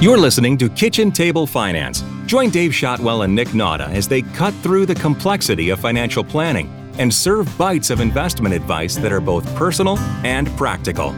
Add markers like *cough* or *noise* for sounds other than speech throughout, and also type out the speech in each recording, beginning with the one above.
You're listening to Kitchen Table Finance. Join Dave Shotwell and Nick Nauta as they cut through the complexity of financial planning and serve bites of investment advice that are both personal and practical.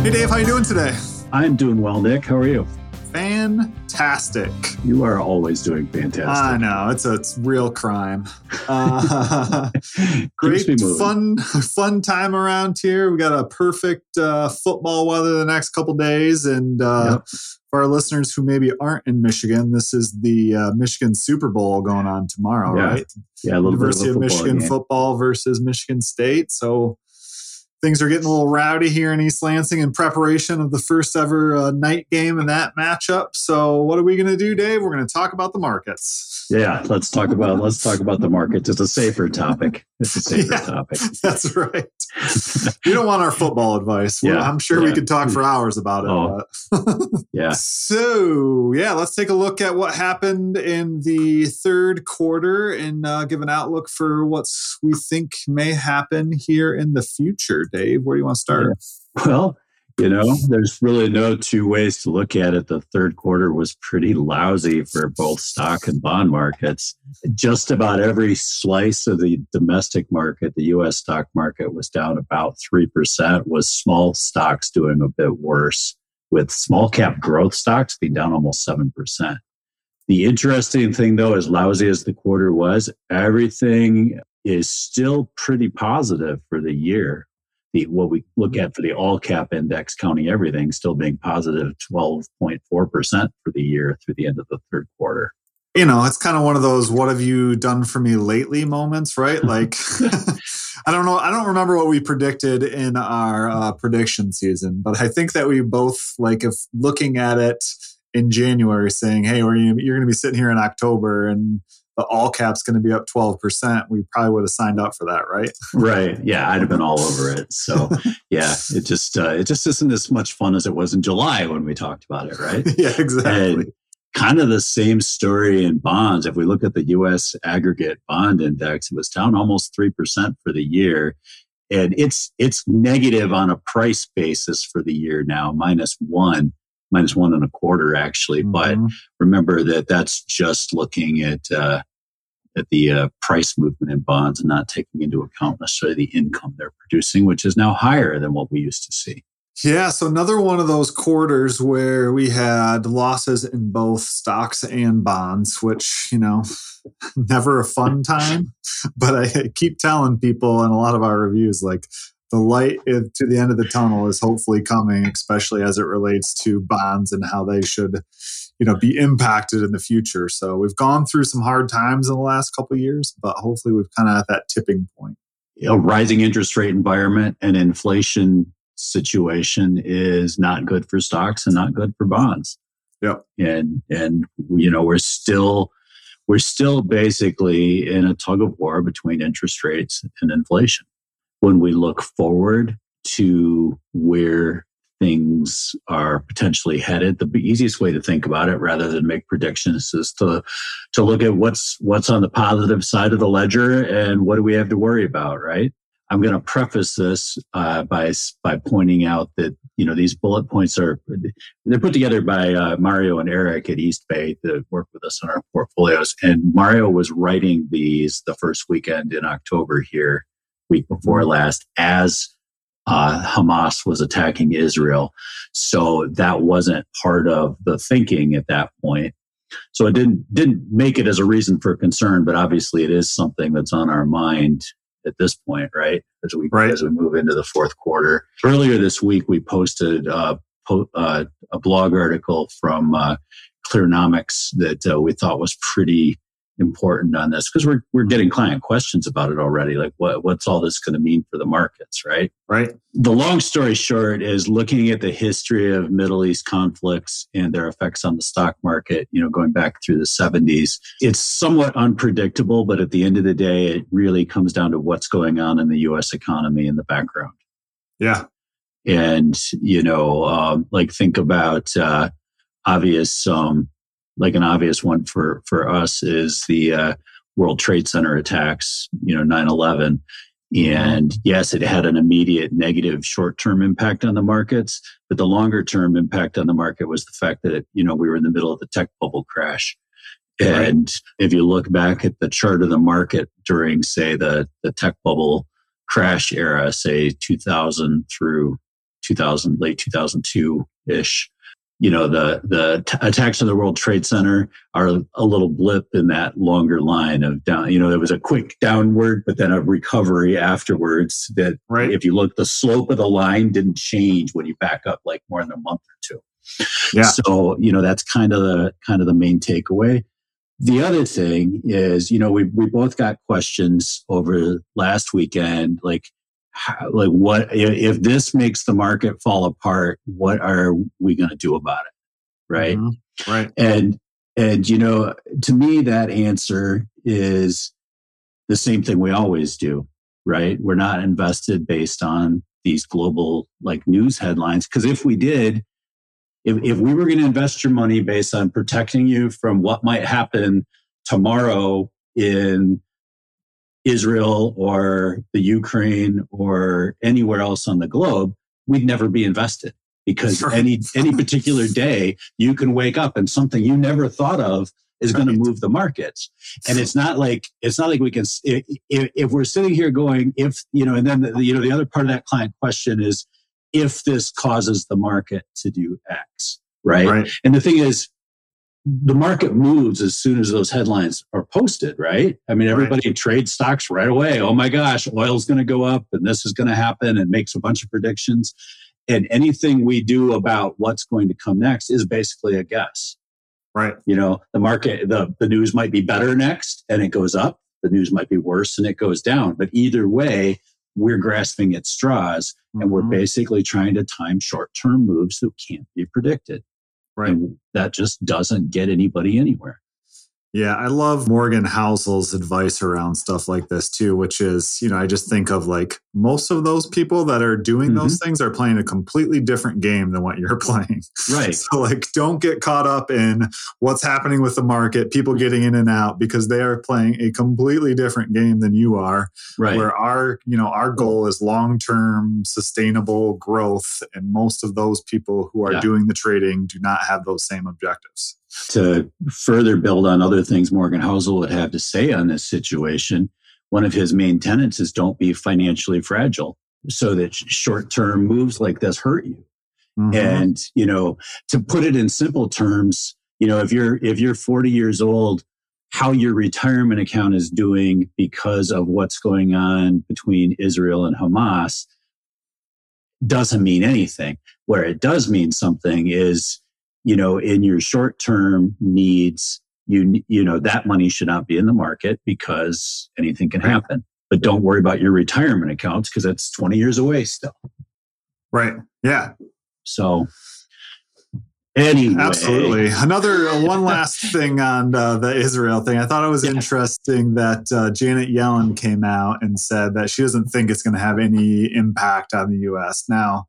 Hey Dave, how you doing today? I'm doing well, Nick. How are you? Fantastic. You are always doing fantastic. I know it's a it's real crime. Uh, *laughs* great, fun, fun time around here. We got a perfect uh, football weather the next couple days, and uh, yep. for our listeners who maybe aren't in Michigan, this is the uh, Michigan Super Bowl going on tomorrow, yeah. right? Yeah, University of, of Michigan game. football versus Michigan State. So things are getting a little rowdy here in East Lansing in preparation of the first ever uh, night game in that matchup. So, what are we going to do, Dave? We're going to talk about the markets. Yeah, let's talk about let's talk about the markets. It's a safer topic. It's a *laughs* safer yeah, topic. That's right. you don't want our football advice. Well, yeah, I'm sure yeah. we could talk for hours about it. Oh, *laughs* yeah. So, yeah, let's take a look at what happened in the third quarter and uh, give an outlook for what we think may happen here in the future. Dave, where do you want to start? Well, you know, there's really no two ways to look at it. The third quarter was pretty lousy for both stock and bond markets. Just about every slice of the domestic market, the US stock market was down about 3%, with small stocks doing a bit worse, with small cap growth stocks being down almost 7%. The interesting thing, though, as lousy as the quarter was, everything is still pretty positive for the year the what we look at for the all cap index, counting everything, still being positive 12.4% for the year through the end of the third quarter. You know, it's kind of one of those what have you done for me lately moments, right? *laughs* Like, *laughs* I don't know. I don't remember what we predicted in our uh, prediction season, but I think that we both, like, if looking at it in January, saying, hey, you're going to be sitting here in October and the all cap's going to be up 12%, we probably would have signed up for that, right? *laughs* right. Yeah, I'd have been all over it. So, yeah, it just uh, it just isn't as much fun as it was in July when we talked about it, right? *laughs* yeah, exactly. And kind of the same story in bonds. If we look at the US aggregate bond index, it was down almost 3% for the year. And it's it's negative on a price basis for the year now, minus one minus one and a quarter actually. Mm-hmm. But remember that that's just looking at uh, at the uh, price movement in bonds and not taking into account necessarily the income they're producing, which is now higher than what we used to see. Yeah, so another one of those quarters where we had losses in both stocks and bonds, which, you know, *laughs* never a fun time. *laughs* But I keep telling people in a lot of our reviews, like, the light to the end of the tunnel is hopefully coming, especially as it relates to bonds and how they should, you know, be impacted in the future. So we've gone through some hard times in the last couple of years, but hopefully we've kind of at that tipping point. A rising interest rate environment and inflation situation is not good for stocks and not good for bonds. Yep. And and you know we're still we're still basically in a tug of war between interest rates and inflation when we look forward to where things are potentially headed the easiest way to think about it rather than make predictions is to to look at what's what's on the positive side of the ledger and what do we have to worry about right? I'm going to preface this uh, by by pointing out that you know these bullet points are they're put together by uh, mario and eric at east bay that work with us on our portfolios and mario was writing these the first weekend in october here week before last as uh, Hamas was attacking Israel. So that wasn't part of the thinking at that point. So it didn't didn't make it as a reason for concern, but obviously it is something that's on our mind at this point, right? As we right. as we move into the fourth quarter. Earlier this week, we posted uh, po- uh, a blog article from uh, Clearnomics that uh, we thought was pretty important on this because we're we're getting client questions about it already. Like, what what's all this going to mean for the markets, right? Right. The long story short is looking at the history of Middle East conflicts and their effects on the stock market. You know, going back through the seventies, it's somewhat unpredictable, but at the end of the day, it really comes down to what's going on in the U.S. economy in the background. Yeah. And you know, um, like think about uh, obvious. Um, like an obvious one for for us is the uh, World Trade Center attacks. You know, 9/11. And yes, it had an immediate negative short term impact on the markets, but the longer term impact on the market was the fact that, you know, we were in the middle of the tech bubble crash. And if you look back at the chart of the market during, say, the, the tech bubble crash era, say 2000 through 2000, late 2002 ish, you know the the t- attacks on the World Trade Center are a little blip in that longer line of down. You know, there was a quick downward, but then a recovery afterwards. That right. if you look, the slope of the line didn't change when you back up like more than a month or two. Yeah. So you know that's kind of the kind of the main takeaway. The other thing is, you know, we we both got questions over last weekend, like how, like what if this makes the market fall apart what are we going to do about it? Right? Mm-hmm. right. And and you know to me that answer is the same thing we always do right? We're not invested based on these global like news headlines because if we did if, if we were going to invest your money based on protecting you from what might happen tomorrow in Israel or the Ukraine or anywhere else on the globe, we'd never be invested because any any particular day you can wake up and something you never thought of is right. going to move the markets and it's not like it's not like we can if, if we're sitting here going if you know and then the, you know the other part of that client question is if this causes the market to do x right, right. and the thing is the market moves as soon as those headlines are posted, right? I mean, everybody right. trades stocks right away. Oh my gosh, oil's going to go up and this is going to happen and makes a bunch of predictions. And anything we do about what's going to come next is basically a guess. Right. You know, the market, the, the news might be better next and it goes up. The news might be worse and it goes down. But either way, we're grasping at straws and mm-hmm. we're basically trying to time short term moves that can't be predicted. Right. And that just doesn't get anybody anywhere. Yeah, I love Morgan Housel's advice around stuff like this too, which is, you know, I just think of like most of those people that are doing mm-hmm. those things are playing a completely different game than what you're *laughs* playing. Right. So, like, don't get caught up in what's happening with the market, people getting in and out, because they are playing a completely different game than you are. Right. Where our, you know, our goal is long term sustainable growth. And most of those people who are yeah. doing the trading do not have those same objectives to further build on other things Morgan Housel would have to say on this situation, one of his main tenets is don't be financially fragile so that short term moves like this hurt you. Mm-hmm. And, you know, to put it in simple terms, you know, if you're if you're 40 years old, how your retirement account is doing because of what's going on between Israel and Hamas doesn't mean anything. Where it does mean something is you know, in your short term needs, you, you know, that money should not be in the market because anything can happen. But don't worry about your retirement accounts because that's 20 years away still. Right. Yeah. So, anyway. Absolutely. Another uh, one *laughs* last thing on uh, the Israel thing. I thought it was yeah. interesting that uh, Janet Yellen came out and said that she doesn't think it's going to have any impact on the U.S. Now,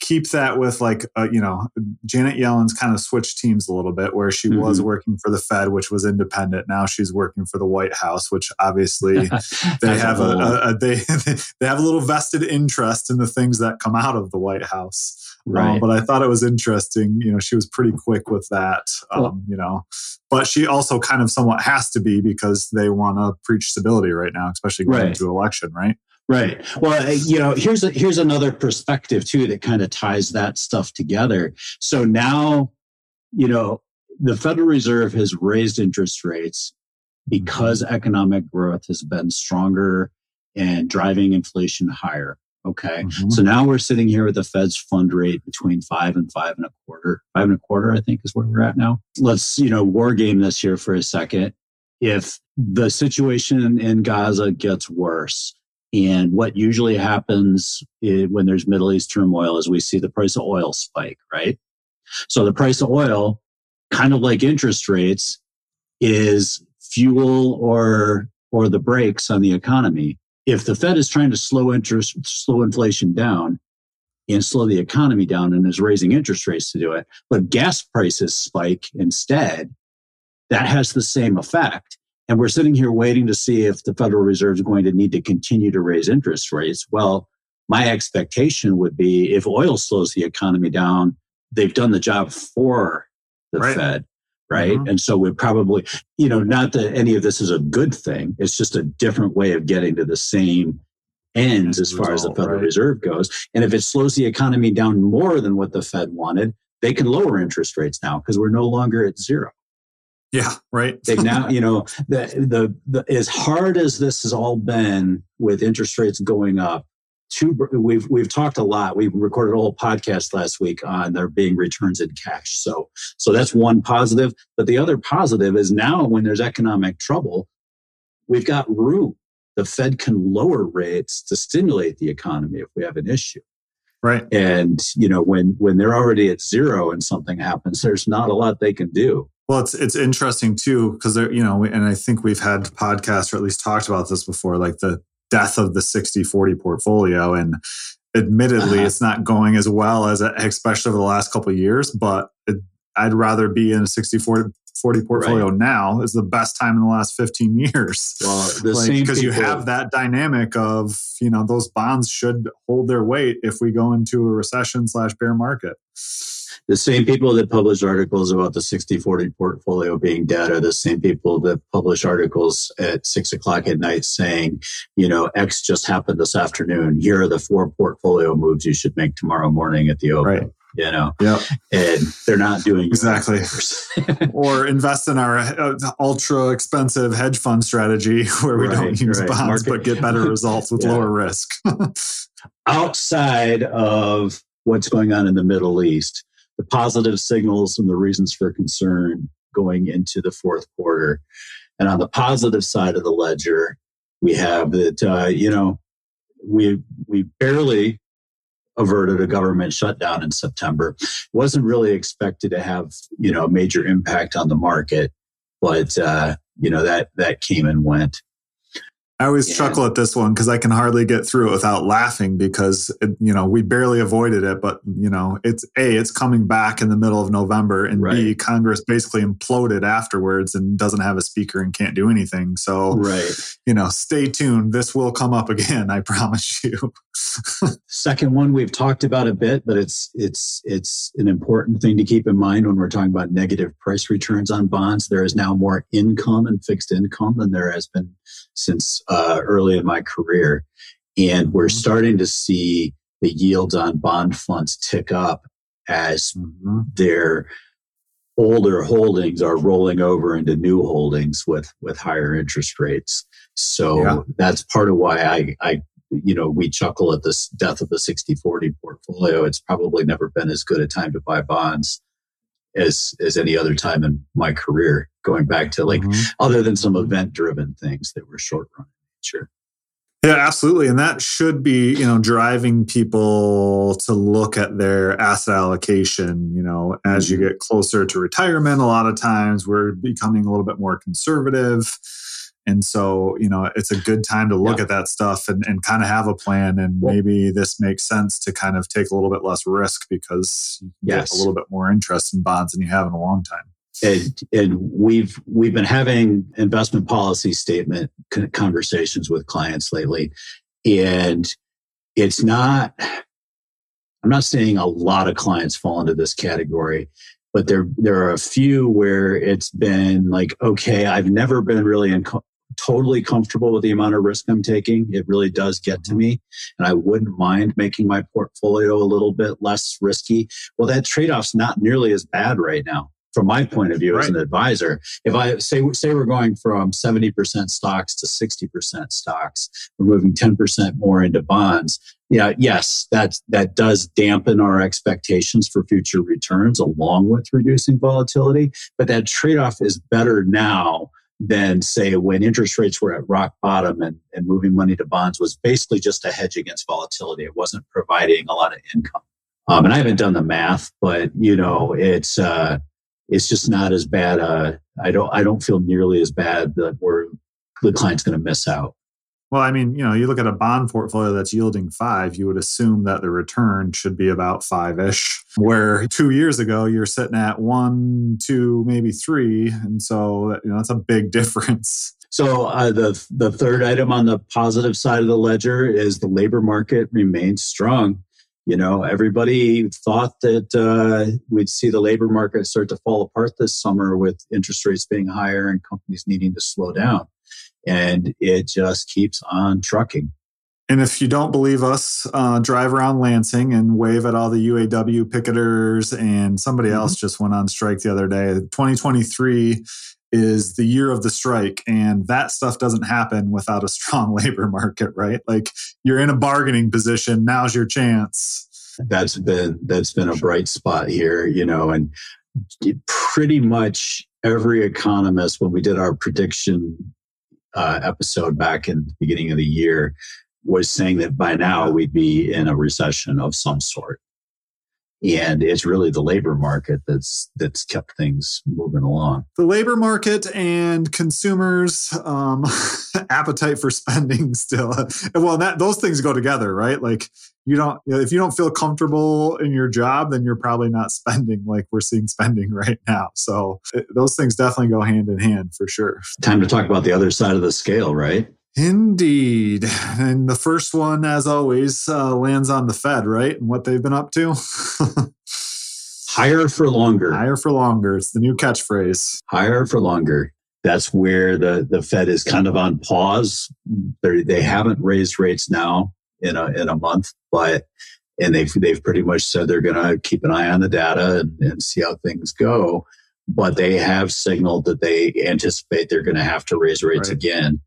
keep that with like uh, you know janet yellen's kind of switched teams a little bit where she mm-hmm. was working for the fed which was independent. Now she's working for the white house which obviously *laughs* they have a, a, a, they *laughs* they have a little vested interest in the things that come out of the white house. Um, right. um, but i thought it was interesting you know she was pretty quick with that um, well, you know. But she also kind of somewhat has to be because they want to preach stability right now especially going right. into election right Right. Well, uh, you know, here's a, here's another perspective too that kind of ties that stuff together. So now, you know, the Federal Reserve has raised interest rates because mm-hmm. economic growth has been stronger and driving inflation higher. Okay. Mm-hmm. So now we're sitting here with the Fed's fund rate between five and five and a quarter. Five and a quarter, I think, is where we're at now. Let's, you know, war game this here for a second. If the situation in Gaza gets worse, and what usually happens when there's Middle East turmoil is we see the price of oil spike, right? So the price of oil, kind of like interest rates, is fuel or or the brakes on the economy. If the Fed is trying to slow interest, slow inflation down and slow the economy down and is raising interest rates to do it, but gas prices spike instead, that has the same effect. And we're sitting here waiting to see if the Federal Reserve is going to need to continue to raise interest rates. Well, my expectation would be if oil slows the economy down, they've done the job for the right. Fed, right? Mm-hmm. And so we're probably, you know, not that any of this is a good thing. It's just a different way of getting to the same ends as far as the Federal right. Reserve goes. And if it slows the economy down more than what the Fed wanted, they can lower interest rates now because we're no longer at zero. Yeah, right. They've now, you know, the, the, the as hard as this has all been with interest rates going up, two we've we've talked a lot. We recorded a whole podcast last week on there being returns in cash. So so that's one positive. But the other positive is now when there's economic trouble, we've got room. The Fed can lower rates to stimulate the economy if we have an issue. Right. And you know, when when they're already at zero and something happens, there's not a lot they can do. Well, it's it's interesting too because there, you know, and I think we've had podcasts or at least talked about this before, like the death of the 60-40 portfolio, and admittedly, uh-huh. it's not going as well as especially over the last couple of years. But it, I'd rather be in a 60-40 40 portfolio right. now is the best time in the last 15 *laughs* years. Well, like, because you have that dynamic of, you know, those bonds should hold their weight if we go into a recession slash bear market the same people that publish articles about the 60 40 portfolio being dead are the same people that publish articles at six o'clock at night saying, you know, X just happened this afternoon. Here are the four portfolio moves you should make tomorrow morning at the open. Right. You know, yep. and they're not doing exactly. *laughs* or invest in our uh, ultra expensive hedge fund strategy *laughs* where we right, don't use right. bonds Market. but get better *laughs* results with yeah. lower risk. Outside of what's going on in the Middle East, the positive signals and the reasons for concern going into the fourth quarter. And on the positive side of the ledger, we have that uh, you know we we barely averted a government shutdown in September. Wasn't really expected to have you know a major impact on the market, but uh, you know that that came and went. I always yeah. chuckle at this one because I can hardly get through it without laughing because it, you know we barely avoided it, but you know it's a it's coming back in the middle of November, and right. b Congress basically imploded afterwards and doesn't have a speaker and can't do anything. So right, you know, stay tuned. This will come up again, I *laughs* promise you. Second one we've talked about a bit, but it's it's it's an important thing to keep in mind when we're talking about negative price returns on bonds. There is now more income and fixed income than there has been since uh, early in my career. And we're mm-hmm. starting to see the yields on bond funds tick up as mm-hmm. their older holdings are rolling over into new holdings with, with higher interest rates. So yeah. that's part of why I, I, you know, we chuckle at this death of the 60 40 portfolio. It's probably never been as good a time to buy bonds as as any other time in my career going back to like mm-hmm. other than some event driven things that were short run sure yeah absolutely and that should be you know driving people to look at their asset allocation you know as mm-hmm. you get closer to retirement a lot of times we're becoming a little bit more conservative and so, you know, it's a good time to look at that stuff and, and kind of have a plan. And well, maybe this makes sense to kind of take a little bit less risk because you yes. get a little bit more interest in bonds than you have in a long time. And, and we've we've been having investment policy statement conversations with clients lately, and it's not. I'm not seeing a lot of clients fall into this category, but there there are a few where it's been like, okay, I've never been really in, totally comfortable with the amount of risk I'm taking. It really does get to mm-hmm. me. And I wouldn't mind making my portfolio a little bit less risky. Well, that trade off's not nearly as bad right now. From my point of view right. as an advisor, if I say say we're going from 70% stocks to 60% stocks, we're moving 10% more into bonds. Yeah, yes, that that does dampen our expectations for future returns along with reducing volatility, but that trade-off is better now than say when interest rates were at rock bottom and, and moving money to bonds was basically just a hedge against volatility. It wasn't providing a lot of income. Um, and I haven't done the math, but you know, it's uh, it's just not as bad. Uh, I don't I don't feel nearly as bad that we're the client's going to miss out. Well, I mean, you know, you look at a bond portfolio that's yielding five, you would assume that the return should be about five ish. Where two years ago you're sitting at one, two, maybe three, and so you know that's a big *laughs* difference. So uh, the the third item on the positive side of the ledger is the labor market remains strong. You know, everybody thought that uh, we'd see the labor market start to fall apart this summer with interest rates being higher and companies needing to slow down and it just keeps on trucking. And if you don't believe us, uh, drive around Lansing and wave at all the UAW picketers. And somebody mm-hmm. else just went on strike the other day. 2023 is the year of the strike, and that stuff doesn't happen without a strong *laughs* labor market, right? Like you're in a bargaining position. Now's your chance. That's been that's been a bright spot here, you know, and pretty much every economist when we did our prediction uh, episode back in the beginning of the year was saying that by now we'd be in a recession of some sort. And it's really the labor market that's that's kept things moving along. The labor market and consumers' um, *laughs* appetite for spending still. Well, that those things go together, right? Like you don't if you don't feel comfortable in your job then you're probably not *laughs* spending like we're seeing spending right now so it, those things definitely go hand in hand for sure time to talk about the other side of the scale right indeed. And the first one as always uh, lands on the fed right? And what they've been up to? *laughs* Higher for longer. Higher for longer. It's the new catchphrase. Higher for longer. That's where the, the Fed is kind of on pause. They're, they have not raised rates now in a in a month, but and they've they've pretty much said they're going to keep an eye on the data and, and see how things go. But they have signaled that they anticipate they're going to have to raise rates right. again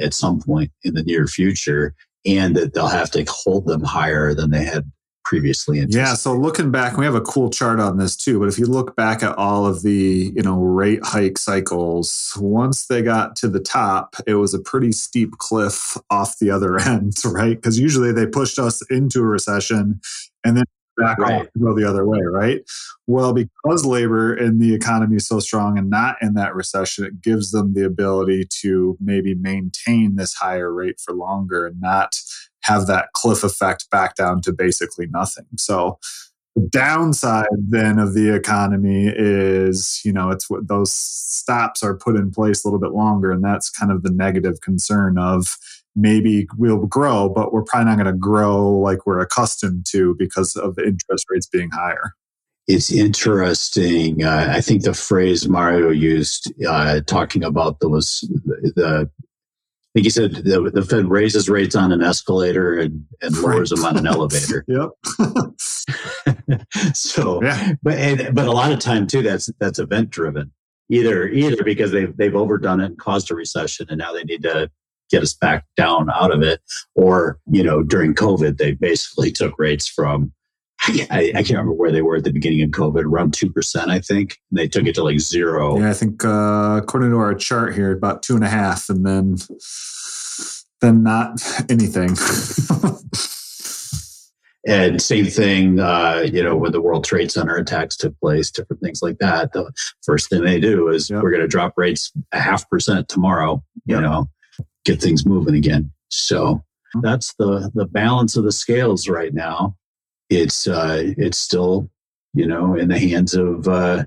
at some point in the near future, and that they'll have to hold them higher than they had previously Yeah, so looking back, we have a cool chart on this too. But if you look back at all of the you know rate hike cycles, once they got to the top, it was a pretty steep cliff off the other *laughs* end, right? Because usually they pushed us into a recession and then back right. to go the other way, right? Well, because labor and the economy is so strong and not in that recession, it gives them the ability to maybe maintain this higher rate for longer and not have that cliff effect back down to basically nothing. So the downside then of the economy is, you know, it's what those stops are put in place a little bit longer. And that's kind of the negative concern of maybe we'll grow, but we're probably not going to grow like we're accustomed to because of interest rates being higher. It's interesting. Uh, I think the phrase Mario used, uh, talking about those the I think he said the, the Fed raises rates on an escalator and, and lowers them on an elevator. *laughs* yep. *laughs* so, yeah. but and, but a lot of time too, that's that's event driven. Either either because they've they've overdone it and caused a recession, and now they need to get us back down out of it, or you know during COVID they basically took rates from I, I, can't remember where they were at the beginning of COVID, around 2%, I think. They took it to like zero. Yeah, I think uh, according to our chart here, about two and a half, and then then not anything. *laughs* and same thing, uh, you know, when the World Trade Center attacks took place, different things like that. The first thing they do is yep. we're going to drop rates a half percent tomorrow, you yep. know, get things moving again. So that's the the balance of the scales right now it's uh, it's still you know in the hands of uh,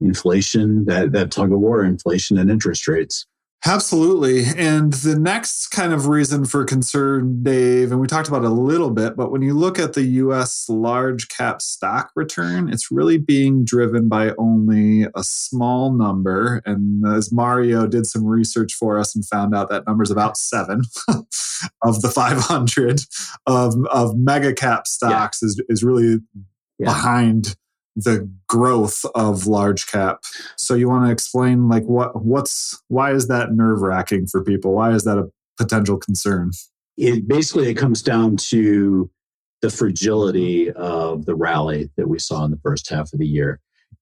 inflation that that tug of war inflation and interest rates Absolutely. And the next kind of reason for concern, Dave, and we talked about it a little bit, but when you look at the US large cap stock return, it's really being driven by only a small number. And as Mario did some research for us and found out that number is about seven *laughs* of the 500 of, of mega cap stocks yeah. is, is really yeah. behind the growth of large cap. So you want to explain like what what's why is that nerve wracking for people? Why is that a potential concern? It basically it comes down to the fragility of the rally that we saw in the first half of the year.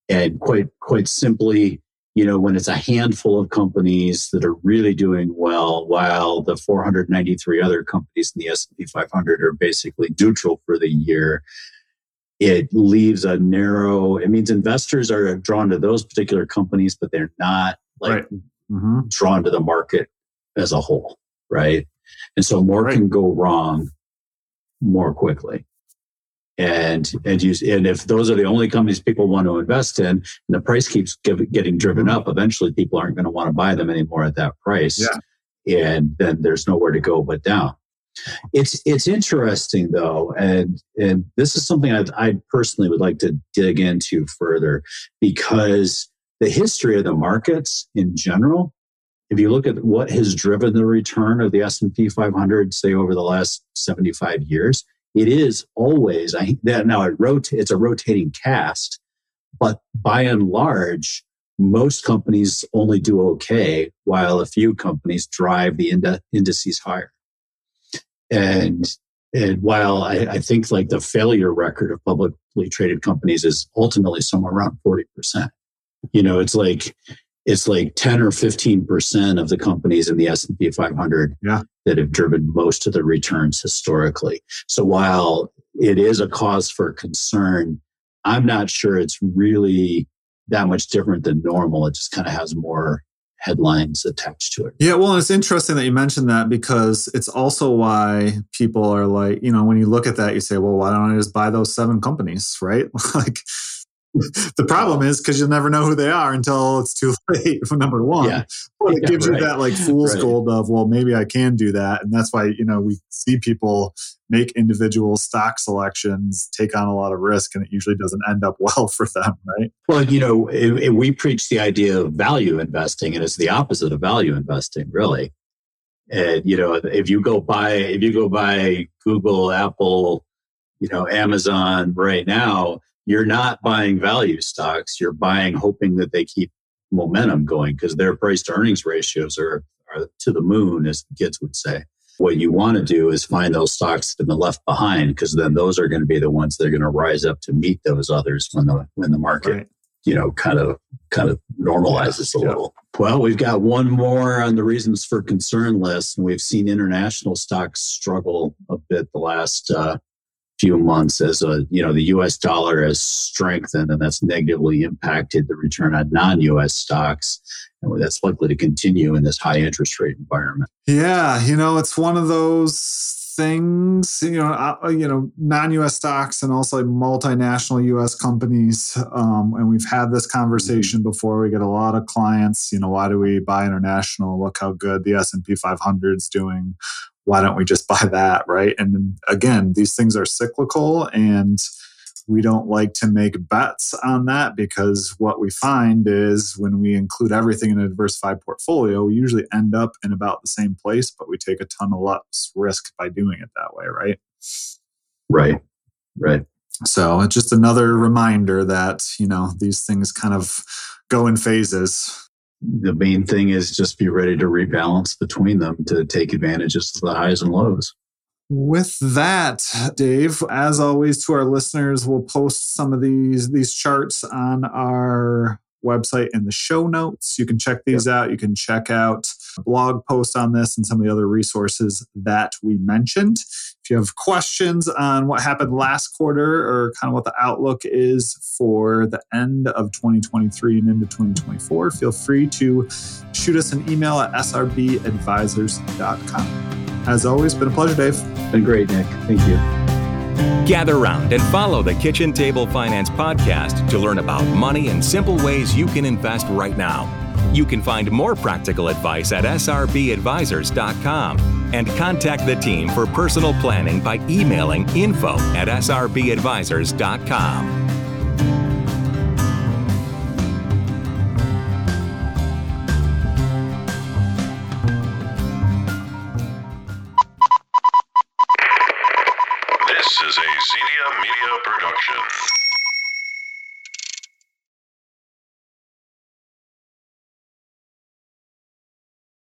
And quite quite simply, you know, when it's a handful of companies that are really doing well, while the 493 other companies in the S&P 500 are basically neutral for the year, it leaves a narrow it means investors are drawn to those particular companies but they're not like right. mm-hmm. drawn to the market as a whole right And so more right. can go wrong more quickly. And and you and if those are the only companies people want to invest in, and the price keeps give, getting driven up, eventually people aren't going to want to buy them anymore at that price. Yeah. And then there's nowhere to go but down. It's it's interesting though, and and this is something I, I personally would like to dig into further because the history of the markets in general if you look at what has driven the return of the S&P 500 say over the last 75 years it is always I that now it rot- it's a rotating cast, but by and large, most companies only do okay, while a few companies drive the ind- indices higher. And and while I, I think like the failure record of publicly traded companies is ultimately somewhere around forty percent, you know, it's like it's like 10 or 15% of the companies in the S&P 500 yeah. that have driven most of the returns historically. So while it is a cause for concern, I'm not sure it's really that much different than normal. It just kind of has more headlines attached to it. Yeah, well, it's interesting that you mentioned that because it's also why people are like, you know, when you look at that, you say, well, why don't I just buy those seven companies, *laughs* right? like *laughs* the problem is because you'll never know who they are until it's too *laughs* late. *laughs* Number one, yeah. but it yeah, gives right. you that like fool's right. gold of well, maybe I can do that, and that's why you know we see people make individual stock selections, take on a lot of risk, and it usually doesn't end up well for them, right? Well, you know, it, it, we preach the idea of value investing, and it's the opposite of value investing, really. And you know, if you go buy if you go buy Google, Apple, you know, Amazon right now you're not buying value stocks. You're buying hoping that they keep momentum going because their price to earnings ratios are, are to the moon, as the kids would say. What you want to do is find those stocks that have been left behind because then those are going to be the ones that are going to rise up to meet those others when the when the market right. you know kind of kind of normalizes a little. Well, we've got one more on the reasons for concern list, and we've seen international stocks struggle a bit the last uh, few months as a you know the US dollar has strengthened and that's negatively impacted the return on non-US stocks and that's likely to continue in this high interest rate environment. Yeah, you know, it's one of those things, you know, uh, you know, non-US stocks and also multinational US companies um, and we've had this conversation mm-hmm. before we get a lot of clients, you know, why do we buy international? Look how good the S&P 500 is doing why don't we just *laughs* buy that right? And again these things are cyclical and we don't like to make bets on that because what we find is when we include everything in a diversified portfolio we usually end up in about the same place but we take a ton of less risk by doing it that way right? Right. Right. So it's just another reminder that you know these things kind of go in phases the main thing is just be ready to rebalance between them to take advantages of the highs and lows. With that, Dave, as always, to our listeners, we'll post some of these these charts on our website in the show notes. You can check these yep. out. You can check out blog post on this and some of the other resources that we mentioned. If you have questions on what happened last quarter or kind of what the outlook is for the end of 2023 and into 2024, feel free to shoot us an email at srbadvisors.com. As always, been a pleasure, Dave. Been great, Nick. Thank you. Gather round and follow the Kitchen Table Finance podcast to learn about money and simple ways you can invest right now. You can find more practical advice at srbadvisors.com and contact the team for personal planning by emailing info at srbadvisors.com.